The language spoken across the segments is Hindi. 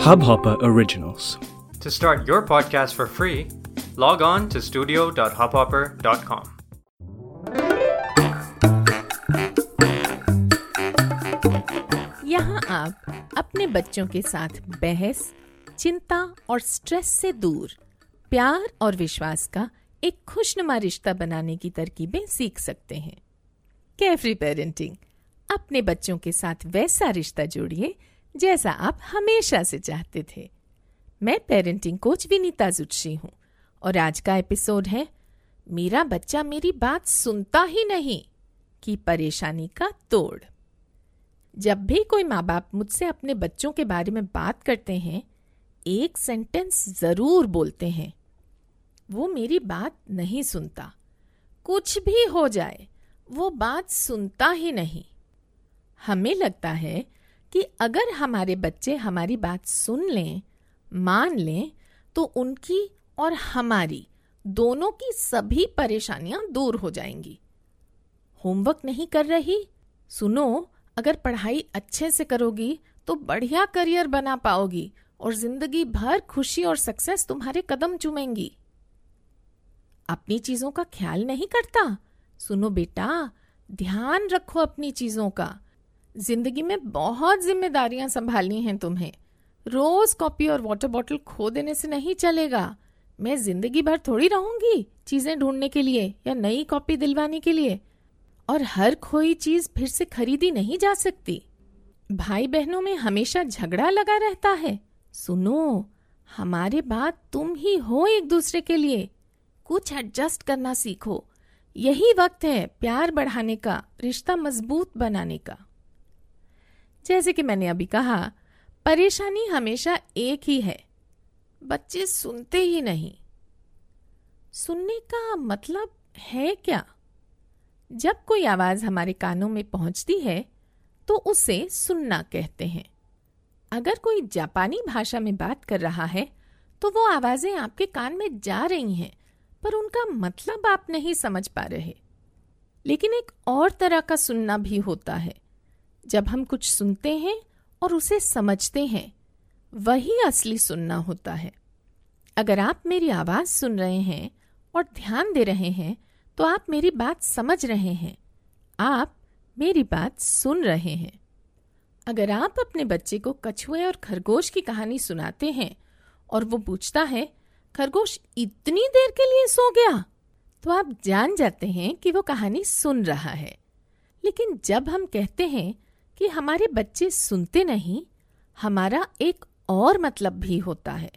Hubhopper Originals. To start your podcast for free, log on to studio.hubhopper.com. यहाँ आप अपने बच्चों के साथ बहस चिंता और स्ट्रेस से दूर प्यार और विश्वास का एक खुशनुमा रिश्ता बनाने की तरकीबें सीख सकते हैं कैफरी पेरेंटिंग अपने बच्चों के साथ वैसा रिश्ता जोड़िए जैसा आप हमेशा से चाहते थे। मैं पेरेंटिंग कोच विनीता जुटशी हूँ और आज का एपिसोड है, मेरा बच्चा मेरी बात सुनता ही नहीं की परेशानी का तोड़। जब भी कोई माँ बाप मुझसे अपने बच्चों के बारे में बात करते हैं, एक सेंटेंस ज़रूर बोलते हैं। वो मेरी बात नहीं सुनता। कुछ भी हो जाए, वो बात सुनता ही नहीं। हमें लगता है कि अगर हमारे बच्चे हमारी बात सुन लें, मान लें तो उनकी और हमारी दोनों की सभी परेशानियाँ दूर हो जाएँगी। होमवर्क नहीं कर रही? सुनो, अगर पढ़ाई अच्छे से करोगी तो बढ़िया करियर बना पाओगी और ज़िंदगी भर खुशी और सक्सेस तुम्हारे कदम चूमेंगी। अपनी चीज़ों का ख्याल नहीं करता? सुनो बेटा, ध्यान रखो अपनी चीज़ों का। ज़िंदगी में बहुत जिम्मेदारियाँ संभालनी हैं तुम्हें। रोज कॉपी और वाटर बॉटल खो देने से नहीं चलेगा। मैं ज़िंदगी भर थोड़ी रहूँगी चीज़ें ढूँढने के लिए या नई कॉपी दिलवाने के लिए। और हर खोई चीज़ फिर से खरीदी नहीं जा सकती। भाई बहनों में हमेशा झगड़ा लगा रहता है। सुनो, हमारे बात तुम ही हो एक दूसरे के लिए। कुछ एडजस्ट करना सीखो। यही वक्त है प्यार बढ़ाने का, रिश्ता मज़बूत बनाने का। जैसे कि मैंने अभी कहा, परेशानी हमेशा एक ही है। बच्चे सुनते ही नहीं। सुनने का मतलब है क्या? जब कोई आवाज़ हमारे कानों में पहुँचती है तो उसे सुनना कहते हैं। अगर कोई जापानी भाषा में बात कर रहा है तो वो आवाज़ें आपके कान में जा रही हैं, पर उनका मतलब आप नहीं समझ पा रहे। लेकिन एक और तरह का सुनना भी होता है। जब हम कुछ सुनते हैं और उसे समझते हैं, वही असली सुनना होता है। अगर आप मेरी आवाज़ सुन रहे हैं और ध्यान दे रहे हैं तो आप मेरी बात समझ रहे हैं। आप मेरी बात सुन रहे हैं। अगर आप अपने बच्चे को कछुए और खरगोश की कहानी सुनाते हैं और वो पूछता है, खरगोश, इतनी देर के लिए सो गया? तो आप जान जाते हैं कि वो कहानी सुन रहा है। लेकिन जब हम कहते हैं कि हमारे बच्चे सुनते नहीं, हमारा एक और मतलब भी होता है।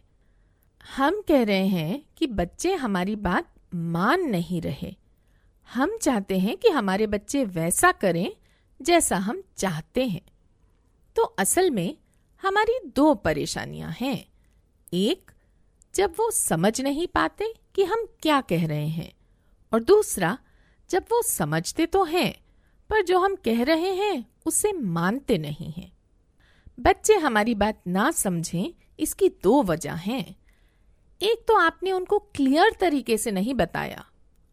हम कह रहे हैं कि बच्चे हमारी बात मान नहीं रहे। हम चाहते हैं कि हमारे बच्चे वैसा करें जैसा हम चाहते हैं। तो असल में हमारी दो परेशानियाँ हैं। एक, जब वो समझ नहीं पाते कि हम क्या कह रहे हैं, और दूसरा, जब वो समझते तो हैं, पर जो हम कह रहे हैं उसे मानते नहीं हैं। बच्चे हमारी बात ना समझें, इसकी दो वजह हैं। एक तो आपने उनको क्लियर तरीके से नहीं बताया,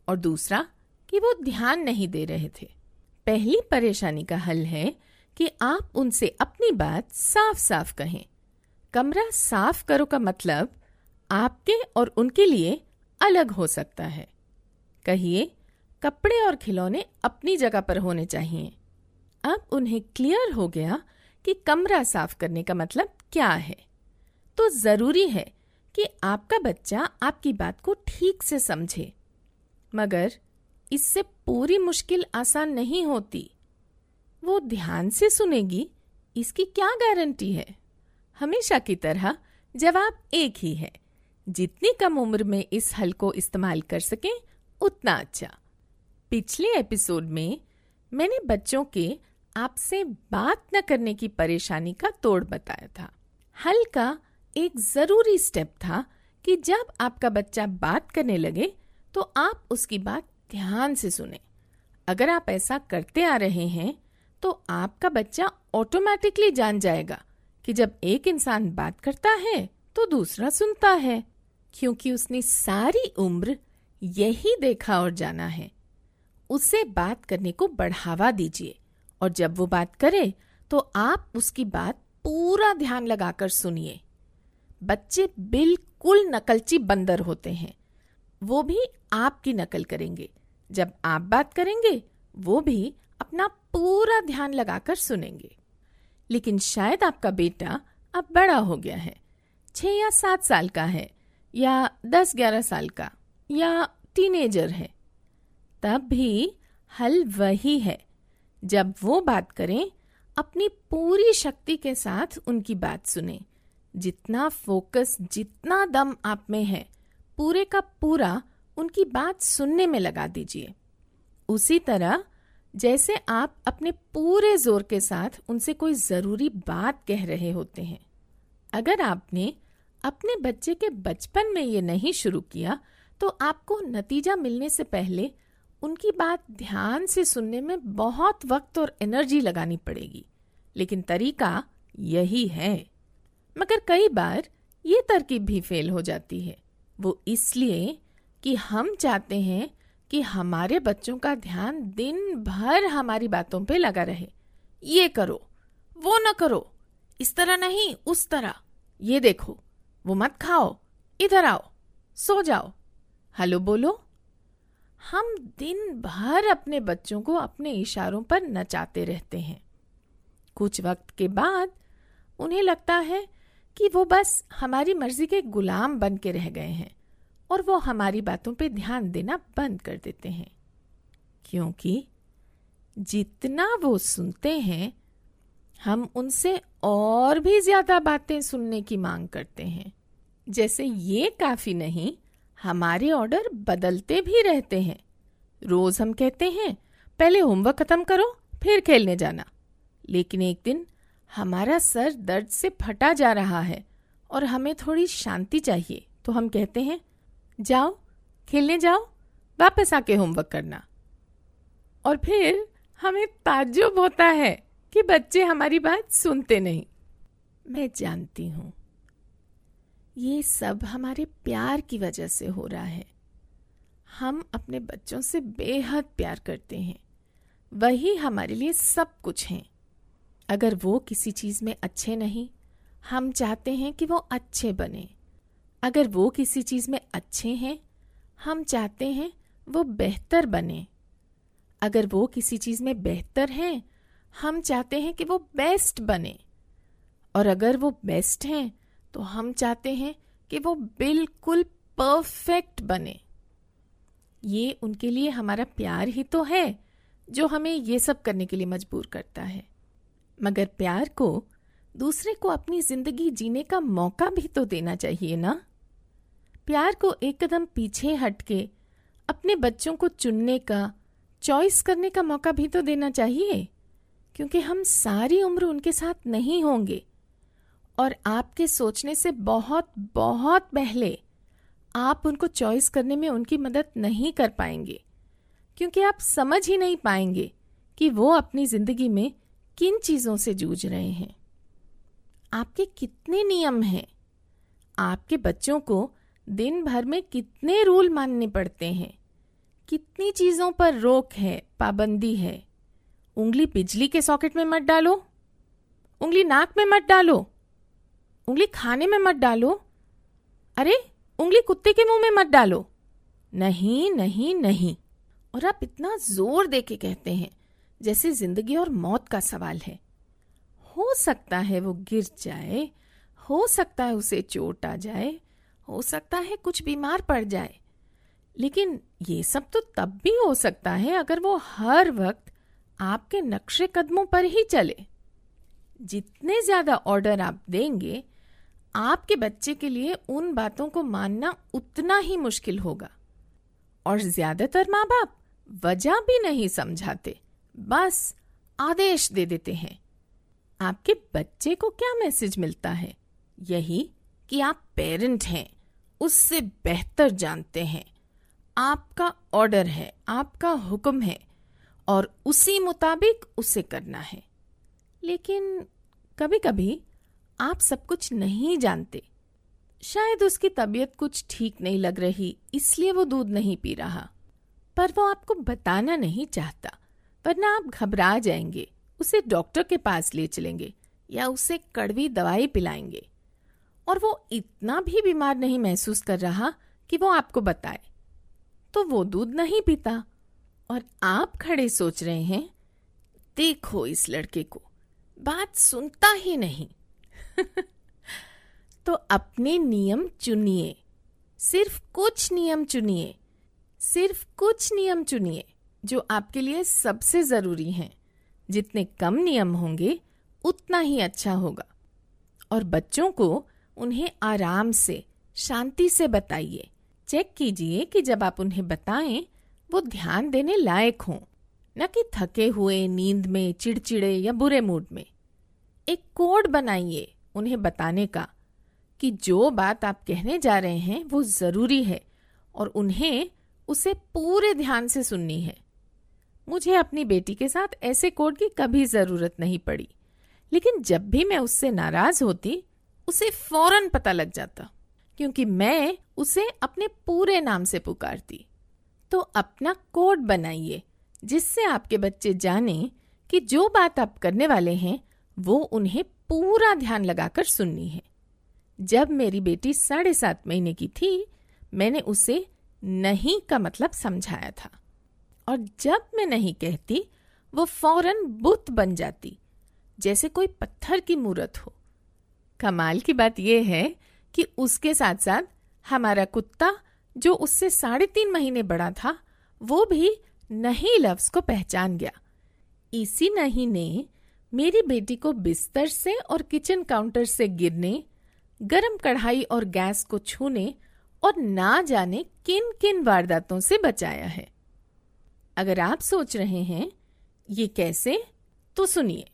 और दूसरा कि वो ध्यान नहीं दे रहे थे। पहली परेशानी का हल है कि आप उनसे अपनी बात साफ़ साफ़ कहें। कमरा साफ़ करो का मतलब आपके और उनके लिए अलग हो सकता है। कहिए, कपड़े और खिलौने अपनी जगह पर होने चाहिए। अब उन्हें क्लियर हो गया कि कमरा साफ़ करने का मतलब क्या है। तो ज़रूरी है कि आपका बच्चा आपकी बात को ठीक से समझे, मगर इससे पूरी मुश्किल आसान नहीं होती। वो ध्यान से सुनेगी, इसकी क्या गारंटी है? हमेशा की तरह जवाब एक ही है, जितनी कम उम्र में इस हल को इस्तेमाल कर सकें, उतना अच्छा। पिछले एपिसोड में मैंने बच्चों के आपसे बात न करने की परेशानी का तोड़ बताया था। हल का एक ज़रूरी स्टेप था कि जब आपका बच्चा बात करने लगे तो आप उसकी बात ध्यान से सुने। अगर आप ऐसा करते आ रहे हैं तो आपका बच्चा ऑटोमेटिकली जान जाएगा कि जब एक इंसान बात करता है तो दूसरा सुनता है, क्योंकि उसने सारी उम्र यही देखा और जाना है। उससे बात करने को बढ़ावा दीजिए। और जब वो बात करे तो आप उसकी बात पूरा ध्यान लगाकर सुनिए। बच्चे बिल्कुल नकलची बंदर होते हैं। वो भी आपकी नकल करेंगे। जब आप बात करेंगे, वो भी अपना पूरा ध्यान लगाकर सुनेंगे। लेकिन शायद आपका बेटा अब बड़ा हो गया है। छह या सात साल का है, या दस ग्यारह साल का, या टीनेजर है। तब भी हल वही है। जब वो बात करें, अपनी पूरी शक्ति के साथ उनकी बात सुने। जितना फोकस, जितना दम आप में है, पूरे का पूरा उनकी बात सुनने में लगा दीजिए। उसी तरह, जैसे आप अपने पूरे ज़ोर के साथ उनसे कोई ज़रूरी बात कह रहे होते हैं। अगर आपने अपने बच्चे के बचपन में ये नहीं शुरू किया तो आपको नतीजा मिलने से पहले उनकी बात ध्यान से सुनने में बहुत वक्त और एनर्जी लगानी पड़ेगी, लेकिन तरीका यही है। मगर कई बार ये तरकीब भी फेल हो जाती है। वो इसलिए कि हम चाहते हैं कि हमारे बच्चों का ध्यान दिन भर हमारी बातों पे लगा रहे। ये करो, वो न करो, इस तरह नहीं, उस तरह। ये देखो, वो मत खाओ, इधर आओ, सो जाओ। हेलो, बोलो। हम दिन भर अपने बच्चों को अपने इशारों पर नचाते रहते हैं। कुछ वक्त के बाद उन्हें लगता है कि वो बस हमारी मर्ज़ी के गुलाम बन के रह गए हैं और वो हमारी बातों पे ध्यान देना बंद कर देते हैं। क्योंकि जितना वो सुनते हैं, हम उनसे और भी ज़्यादा बातें सुनने की मांग करते हैं। जैसे ये काफ़ी नहीं हमारे ऑर्डर बदलते भी रहते हैं। रोज हम कहते हैं, पहले होमवर्क खत्म करो, फिर खेलने जाना। लेकिन एक दिन हमारा सर दर्द से फटा जा रहा है और हमें थोड़ी शांति चाहिए। तो हम कहते हैं, जाओ, खेलने जाओ, वापस आके होमवर्क करना। और फिर हमें ताज्जुब होता है कि बच्चे हमारी बात सुनते नहीं। मैं जानती हूँ। ये सब हमारे प्यार की वजह से हो रहा है। हम अपने बच्चों से बेहद प्यार करते हैं। वही हमारे लिए सब कुछ हैं। अगर वो किसी चीज़ में अच्छे नहीं, हम चाहते हैं कि वो अच्छे बने। अगर वो किसी चीज़ में अच्छे हैं, हम चाहते हैं वो बेहतर बने। अगर वो किसी चीज़ में बेहतर हैं, हम चाहते हैं कि वो बेस्ट बने। और अगर वो बेस्ट हैं तो हम चाहते हैं कि वो बिल्कुल परफेक्ट बने। ये उनके लिए हमारा प्यार ही तो है, जो हमें ये सब करने के लिए मजबूर करता है। मगर प्यार को दूसरे को अपनी ज़िंदगी जीने का मौका भी तो देना चाहिए ना? प्यार को एक कदम पीछे हटके अपने बच्चों को चुनने का चॉइस करने का मौका भी तो देना चाहिए, क्योंकि हम सारी उम्र उनके साथ नहीं होंगे। और आपके सोचने से बहुत बहुत पहले आप उनको चॉइस करने में उनकी मदद नहीं कर पाएँगे। क्योंकि आप समझ ही नहीं पाएँगे कि वो अपनी ज़िंदगी में किन चीज़ों से जूझ रहे हैं। आपके कितने नियम हैं? आपके बच्चों को दिन भर में कितने रूल मानने पड़ते हैं? कितनी चीज़ों पर रोक है, पाबंदी है? उंगली बिजली के सॉकेट में मत डालो। उंगली नाक में मत डालो। उंगली खाने में मत डालो। अरे, उंगली कुत्ते के मुँह में मत डालो। नहीं नहीं नहीं। और आप इतना ज़ोर दे के कहते हैं, जैसे ज़िंदगी और मौत का सवाल है। हो सकता है वो गिर जाए, हो सकता है उसे चोट आ जाए, हो सकता है कुछ बीमार पड़ जाए। लेकिन ये सब तो तब भी हो सकता है अगर वो हर वक्त आपके नक्शे कदमों पर ही चले। जितने ज़्यादा ऑर्डर आप देंगे आपके बच्चे के लिए उन बातों को मानना उतना ही मुश्किल होगा। और ज़्यादातर माँ बाप वजह भी नहीं समझाते, बस आदेश दे देते हैं। आपके बच्चे को क्या मैसेज मिलता है? यही कि आप पेरेंट हैं, उससे बेहतर जानते हैं। आपका ऑर्डर है, आपका हुक्म है, और उसी मुताबिक उसे करना है। लेकिन कभी कभी आप सब कुछ नहीं जानते। शायद उसकी तबीयत कुछ ठीक नहीं लग रही, इसलिए वो दूध नहीं पी रहा। पर वो आपको बताना नहीं चाहता, वरना आप घबरा जाएँगे, उसे डॉक्टर के पास ले चलेंगे या उसे कड़वी दवाई पिलाएँगे। और वो इतना भी बीमार नहीं महसूस कर रहा कि वो आपको बताए। तो वो दूध नहीं पीता। और आप खड़े सोच रहे हैं, देखो इस लड़के को, बात सुनता ही नहीं। तो अपने नियम चुनिए। सिर्फ़ कुछ नियम चुनिए। सिर्फ़ कुछ नियम चुनिए, जो आपके लिए सबसे ज़रूरी हैं। जितने कम नियम होंगे, उतना ही अच्छा होगा। और बच्चों को उन्हें आराम से, शांति से बताइए। चेक कीजिए कि जब आप उन्हें बताएँ, वो ध्यान देने लायक हों। न कि थके हुए, नींद में, चिड़चिड़े या बुरे मूड में। एक कोड बनाइए। उन्हें बताने का कि जो बात आप कहने जा रहे हैं वो ज़रूरी है और उन्हें उसे पूरे ध्यान से सुननी है। मुझे अपनी बेटी के साथ ऐसे कोड की कभी ज़रूरत नहीं पड़ी, लेकिन जब भी मैं उससे नाराज़ होती, उसे फ़ौरन पता लग जाता, क्योंकि मैं उसे अपने पूरे नाम से पुकारती। तो अपना कोड बनाइए, जिससे आपके बच्चे जाने कि जो बात आप करने वाले हैं, वो उन्हें पूरा ध्यान लगाकर सुननी है। जब मेरी बेटी साढ़े सात महीने की थी, मैंने उसे नहीं का मतलब समझाया था। और जब मैं नहीं कहती, वो फ़ौरन बुत बन जाती, जैसे कोई पत्थर की मूर्त हो। कमाल की बात यह है कि उसके साथ साथ हमारा कुत्ता, जो उससे साढ़े तीन महीने बड़ा था, वो भी नहीं लफ्ज को पहचान गया। इसी नहीं ने मेरी बेटी को बिस्तर से और किचन काउंटर से गिरने, गरम कढ़ाई और गैस को छूने और ना जाने किन किन वारदातों से बचाया है। अगर आप सोच रहे हैं, ये कैसे? तो सुनिए।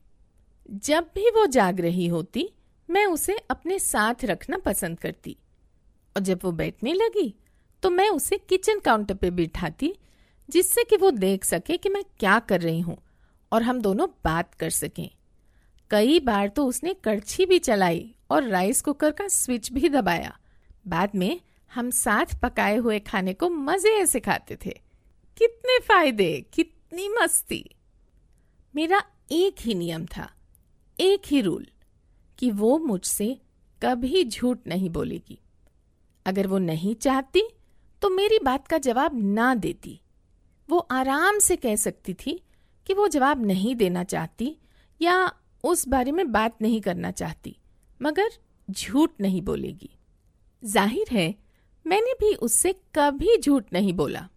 जब भी वो जाग रही होती, मैं उसे अपने साथ रखना पसंद करती। और जब वो बैठने लगी तो मैं उसे किचन काउंटर पे बिठाती, जिससे कि वो देख सके कि मैं क्या कर रही हूँ। और हम दोनों बात कर सकें। कई बार तो उसने कड़छी भी चलाई और राइस कुकर का स्विच भी दबाया। बाद में हम साथ पकाए हुए खाने को मज़े से खाते थे। कितने फ़ायदे, कितनी मस्ती। मेरा एक ही नियम था, एक ही रूल, कि वो मुझसे कभी झूठ नहीं बोलेगी। अगर वो नहीं चाहती तो मेरी बात का जवाब ना देती। वो आराम से कह सकती थी कि वो जवाब नहीं देना चाहती या उस बारे में बात नहीं करना चाहती, मगर झूठ नहीं बोलेगी। ज़ाहिर है, मैंने भी उससे कभी झूठ नहीं बोला।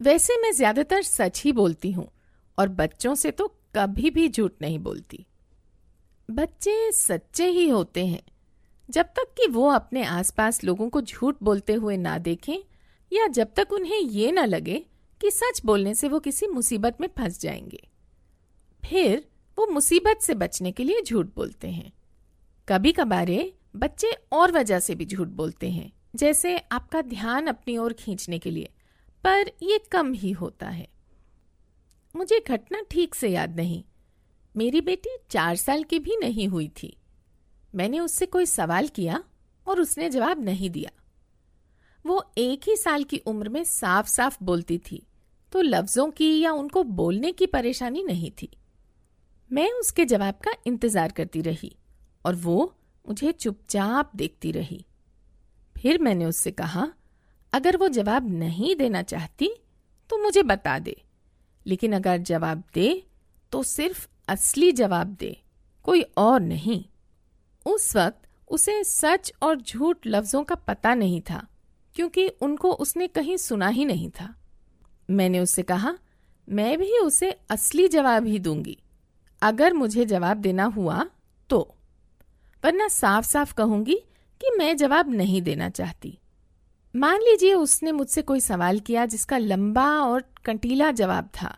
वैसे मैं ज़्यादातर सच ही बोलती हूँ और बच्चों से तो कभी भी झूठ नहीं बोलती। बच्चे सच्चे ही होते हैं। जब तक कि वो अपने आसपास लोगों को झूठ बोलते हुए ना देखें या जब तक उन्हें ये ना लगे कि सच बोलने से वो किसी मुसीबत में फंस जाएँगे। फिर वो मुसीबत से बचने के लिए झूठ बोलते हैं। कभी कभारे बच्चे और वजह से भी झूठ बोलते हैं, जैसे आपका ध्यान अपनी ओर खींचने के लिए, पर ये कम ही होता है। मुझे घटना ठीक से याद नहीं। मेरी बेटी चार साल की भी नहीं हुई थी। मैंने उससे कोई सवाल किया और उसने जवाब नहीं दिया। वो एक ही साल की उम्र में साफ़ साफ़ बोलती थी तो लफ्जों की या उनको बोलने की परेशानी नहीं थी। मैं उसके जवाब का इंतज़ार करती रही और वो मुझे चुपचाप देखती रही। फिर मैंने उससे कहा, अगर वो जवाब नहीं देना चाहती तो मुझे बता दे। लेकिन अगर जवाब दे तो सिर्फ़ असली जवाब दे, कोई और नहीं। उस वक्त उसे सच और झूठ लफ्जों का पता नहीं था, क्योंकि उनको उसने कहीं सुना ही नहीं था। मैंने उससे कहा, मैं भी उसे असली जवाब ही दूँगी। अगर मुझे जवाब देना हुआ तो। वरना साफ़ साफ़ कहूँगी कि मैं जवाब नहीं देना चाहती। मान लीजिए उसने मुझसे कोई सवाल किया जिसका लंबा और कंटीला जवाब था,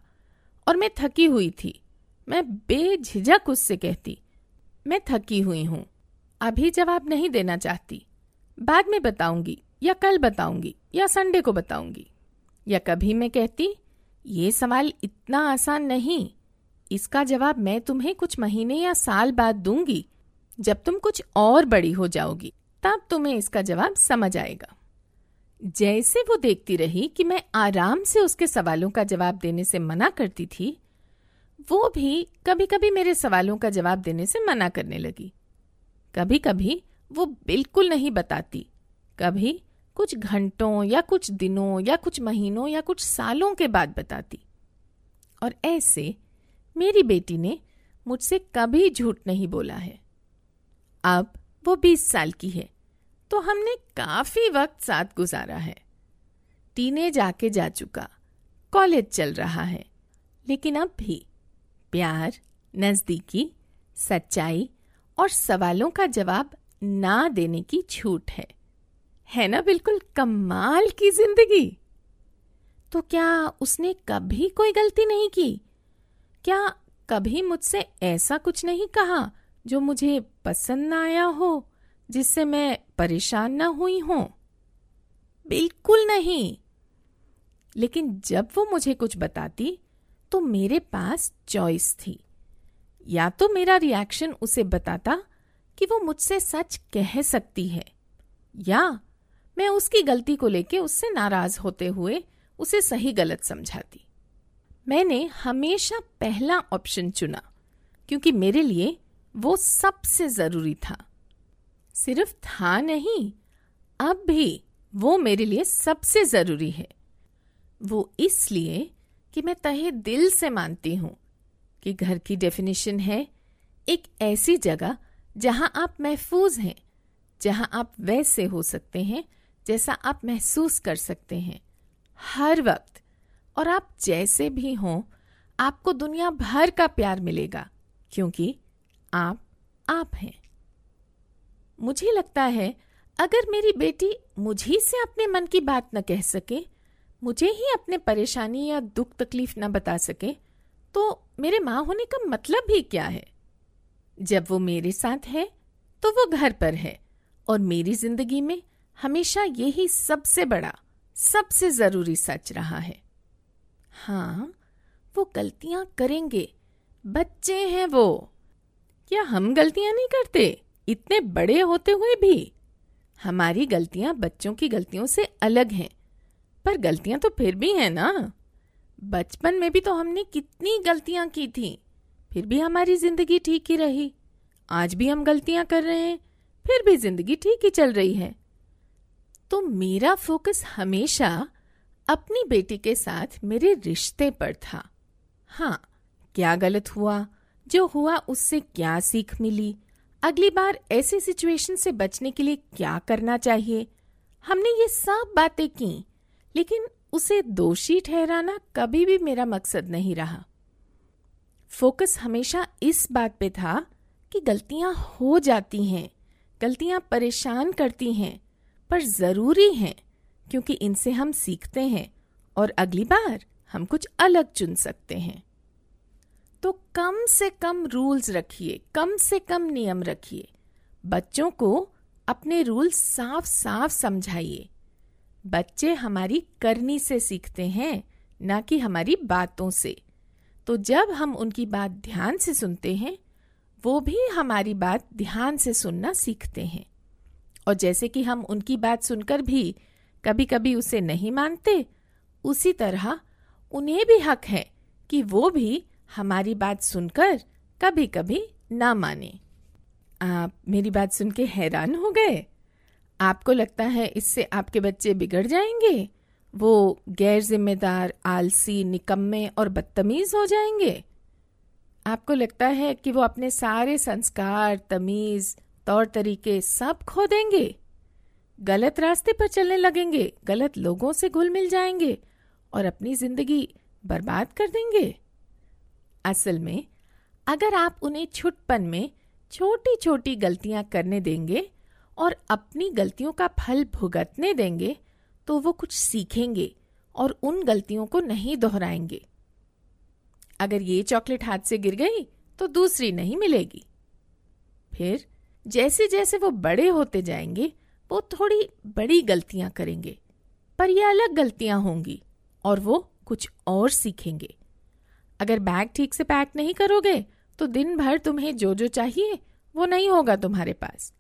और मैं थकी हुई थी। मैं बेझिझक उससे कहती, मैं थकी हुई हूँ, अभी जवाब नहीं देना चाहती। बाद में बताऊँगी, या कल बताऊँगी, या संडे को बताऊँगी। या कभी मैं कहती, ये सवाल इतना आसान नहीं। इसका जवाब मैं तुम्हें कुछ महीने या साल बाद दूँगी। जब तुम कुछ और बड़ी हो जाओगी, तब तुम्हें इसका जवाब समझ आएगा। जैसे वो देखती रही कि मैं आराम से उसके सवालों का जवाब देने से मना करती थी, वो भी कभी कभी मेरे सवालों का जवाब देने से मना करने लगी। कभी कभी वो बिल्कुल नहीं बताती, कभी कुछ घंटों या कुछ दिनों या कुछ महीनों या कुछ सालों के बाद बताती। और ऐसे मेरी बेटी ने मुझसे कभी झूठ नहीं बोला है। अब वो बीस साल की है तो हमने काफ़ी वक्त साथ गुजारा है। टीने जाके जा चुका, कॉलेज चल रहा है, लेकिन अब भी प्यार, नजदीकी, सच्चाई और सवालों का जवाब ना देने की छूट है। है ना बिल्कुल कमाल की ज़िंदगी। तो क्या उसने कभी कोई गलती नहीं की? क्या कभी मुझसे ऐसा कुछ नहीं कहा जो मुझे पसंद ना आया हो, जिससे मैं परेशान ना हुई हूँ? बिल्कुल नहीं। लेकिन जब वो मुझे कुछ बताती तो मेरे पास चॉइस थी। या तो मेरा रिएक्शन उसे बताता कि वो मुझसे सच कह सकती है, या मैं उसकी गलती को लेके उससे नाराज़ होते हुए उसे सही गलत समझाती। मैंने हमेशा पहला ऑप्शन चुना, क्योंकि मेरे लिए वो सबसे ज़रूरी था। सिर्फ़ था नहीं, अब भी वो मेरे लिए सबसे ज़रूरी है। वो इसलिए कि मैं तहे दिल से मानती हूँ कि घर की डेफिनेशन है एक ऐसी जगह जहाँ आप महफूज हैं, जहाँ आप वैसे हो सकते हैं जैसा आप महसूस कर सकते हैं। हर वक्त। और आप जैसे भी हों, आपको दुनिया भर का प्यार मिलेगा, क्योंकि आप आप हैं। मुझे लगता है, अगर मेरी बेटी मुझी से अपने मन की बात न कह सके, मुझे ही अपने परेशानी या दुख तकलीफ़ न बता सके तो मेरे माँ होने का मतलब भी क्या है? जब वो मेरे साथ है तो वो घर पर है, और मेरी ज़िंदगी में हमेशा यही सबसे बड़ा, सबसे ज़रूरी सच रहा है। हाँ वो गलतियाँ करेंगे, बच्चे हैं वो। क्या हम गलतियाँ नहीं करते? इतने बड़े होते हुए भी। हमारी गलतियाँ बच्चों की गलतियों से अलग हैं, पर गलतियाँ तो फिर भी हैं ना। बचपन में भी तो हमने कितनी गलतियाँ की थी, फिर भी हमारी ज़िंदगी ठीक ही रही। आज भी हम गलतियाँ कर रहे हैं, फिर भी ज़िंदगी ठीक ही चल रही है। तो मेरा फोकस हमेशा अपनी बेटी के साथ मेरे रिश्ते पर था। हाँ क्या गलत हुआ? जो हुआ उससे क्या सीख मिली? अगली बार ऐसी सिचुएशन से बचने के लिए क्या करना चाहिए? हमने ये सब बातें की, लेकिन उसे दोषी ठहराना कभी भी मेरा मकसद नहीं रहा। फोकस हमेशा इस बात पे था कि गलतियाँ हो जाती हैं, गलतियाँ परेशान करती हैं। पर ज़रूरी हैं, क्योंकि इनसे हम सीखते हैं और अगली बार हम कुछ अलग चुन सकते हैं। तो कम से कम रूल्स रखिए, कम से कम नियम रखिए। बच्चों को अपने रूल्स साफ़ साफ़ समझाइए। बच्चे हमारी करनी से सीखते हैं, ना कि हमारी बातों से। तो जब हम उनकी बात ध्यान से सुनते हैं, वो भी हमारी बात ध्यान से सुनना सीखते हैं। और जैसे कि हम उनकी बात सुनकर भी कभी कभी उसे नहीं मानते, उसी तरह उन्हें भी हक है कि वो भी हमारी बात सुनकर कभी कभी ना माने। आप मेरी बात सुन के हैरान हो गए? आपको लगता है इससे आपके बच्चे बिगड़ जाएँगे? वो गैर जिम्मेदार आलसी, निकम्मे और बदतमीज हो जाएँगे? आपको लगता है कि वो अपने सारे संस्कार, तमीज तौर तरीके सब खो देंगे। गलत रास्ते पर चलने लगेंगे, गलत लोगों से घुल मिल जाएँगे और अपनी ज़िंदगी बर्बाद कर देंगे। असल में, अगर आप उन्हें छुटपन में छोटी छोटी गलतियाँ करने देंगे और अपनी गलतियों का फल भुगतने देंगे तो वो कुछ सीखेंगे और उन गलतियों को नहीं दोहराएँगे। अगर ये चॉकलेट हाथ से गिर गई तो दूसरी नहीं मिलेगी। फिर जैसे जैसे वो बड़े होते जाएँगे, वो थोड़ी बड़ी गलतियाँ करेंगे, पर ये अलग गलतियाँ होंगी और वो कुछ और सीखेंगे। अगर बैग ठीक से पैक नहीं करोगे तो दिन भर तुम्हें जो जो चाहिए, वो नहीं होगा तुम्हारे पास।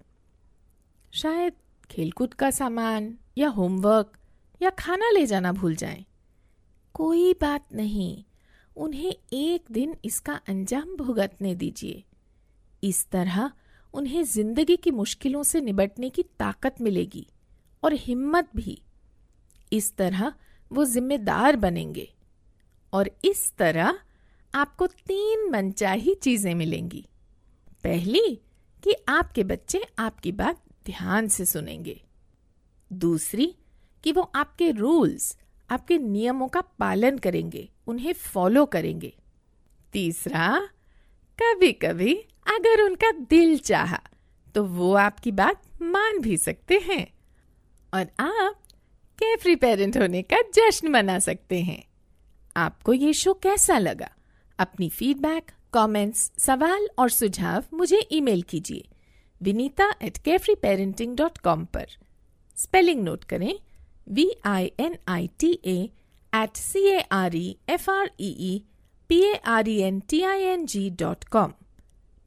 शायद खेलकूद का सामान या होमवर्क या खाना ले जाना भूल जाएँ। कोई बात नहीं, उन्हें एक दिन इसका अंजाम भुगतने दीजिए। इस तरह उन्हें ज़िंदगी की मुश्किलों से निबटने की ताकत मिलेगी और हिम्मत भी। इस तरह वो जिम्मेदार बनेंगे और इस तरह आपको तीन मनचाही चीज़ें मिलेंगी। पहली, कि आपके बच्चे आपकी बात ध्यान से सुनेंगे। दूसरी, कि वो आपके रूल्स, आपके नियमों का पालन करेंगे, उन्हें फॉलो करेंगे। तीसरा कभी कभी अगर उनका दिल चाहा तो वो आपकी बात मान भी सकते हैं। और आप केफ्री पेरेंट होने का जश्न मना सकते हैं। आपको ये शो कैसा लगा? अपनी फीडबैक कमेंट्स, सवाल और सुझाव मुझे ईमेल कीजिए। Vinita at carefree parenting dot com पर। स्पेलिंग नोट करें। V I N I T at C A R E F R E P A R E N T I N G dot com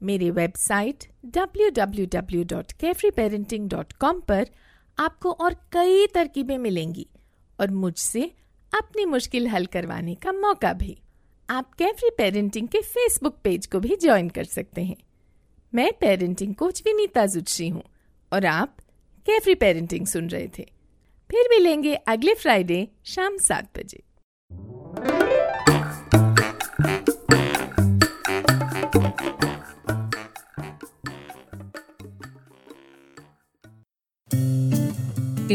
मेरे वेबसाइट www.carefreeparenting.com पर आपको और कई तरकीबें मिलेंगी और मुझसे अपनी मुश्किल हल करवाने का मौका भी। आप कैफरी पेरेंटिंग के फेसबुक पेज को भी ज्वाइन कर सकते हैं। मैं पेरेंटिंग कोच विनीता जुच्छी हूँ और आप कैफरी पेरेंटिंग सुन रहे थे। फिर मिलेंगे अगले फ्राइडे शाम सात बजे।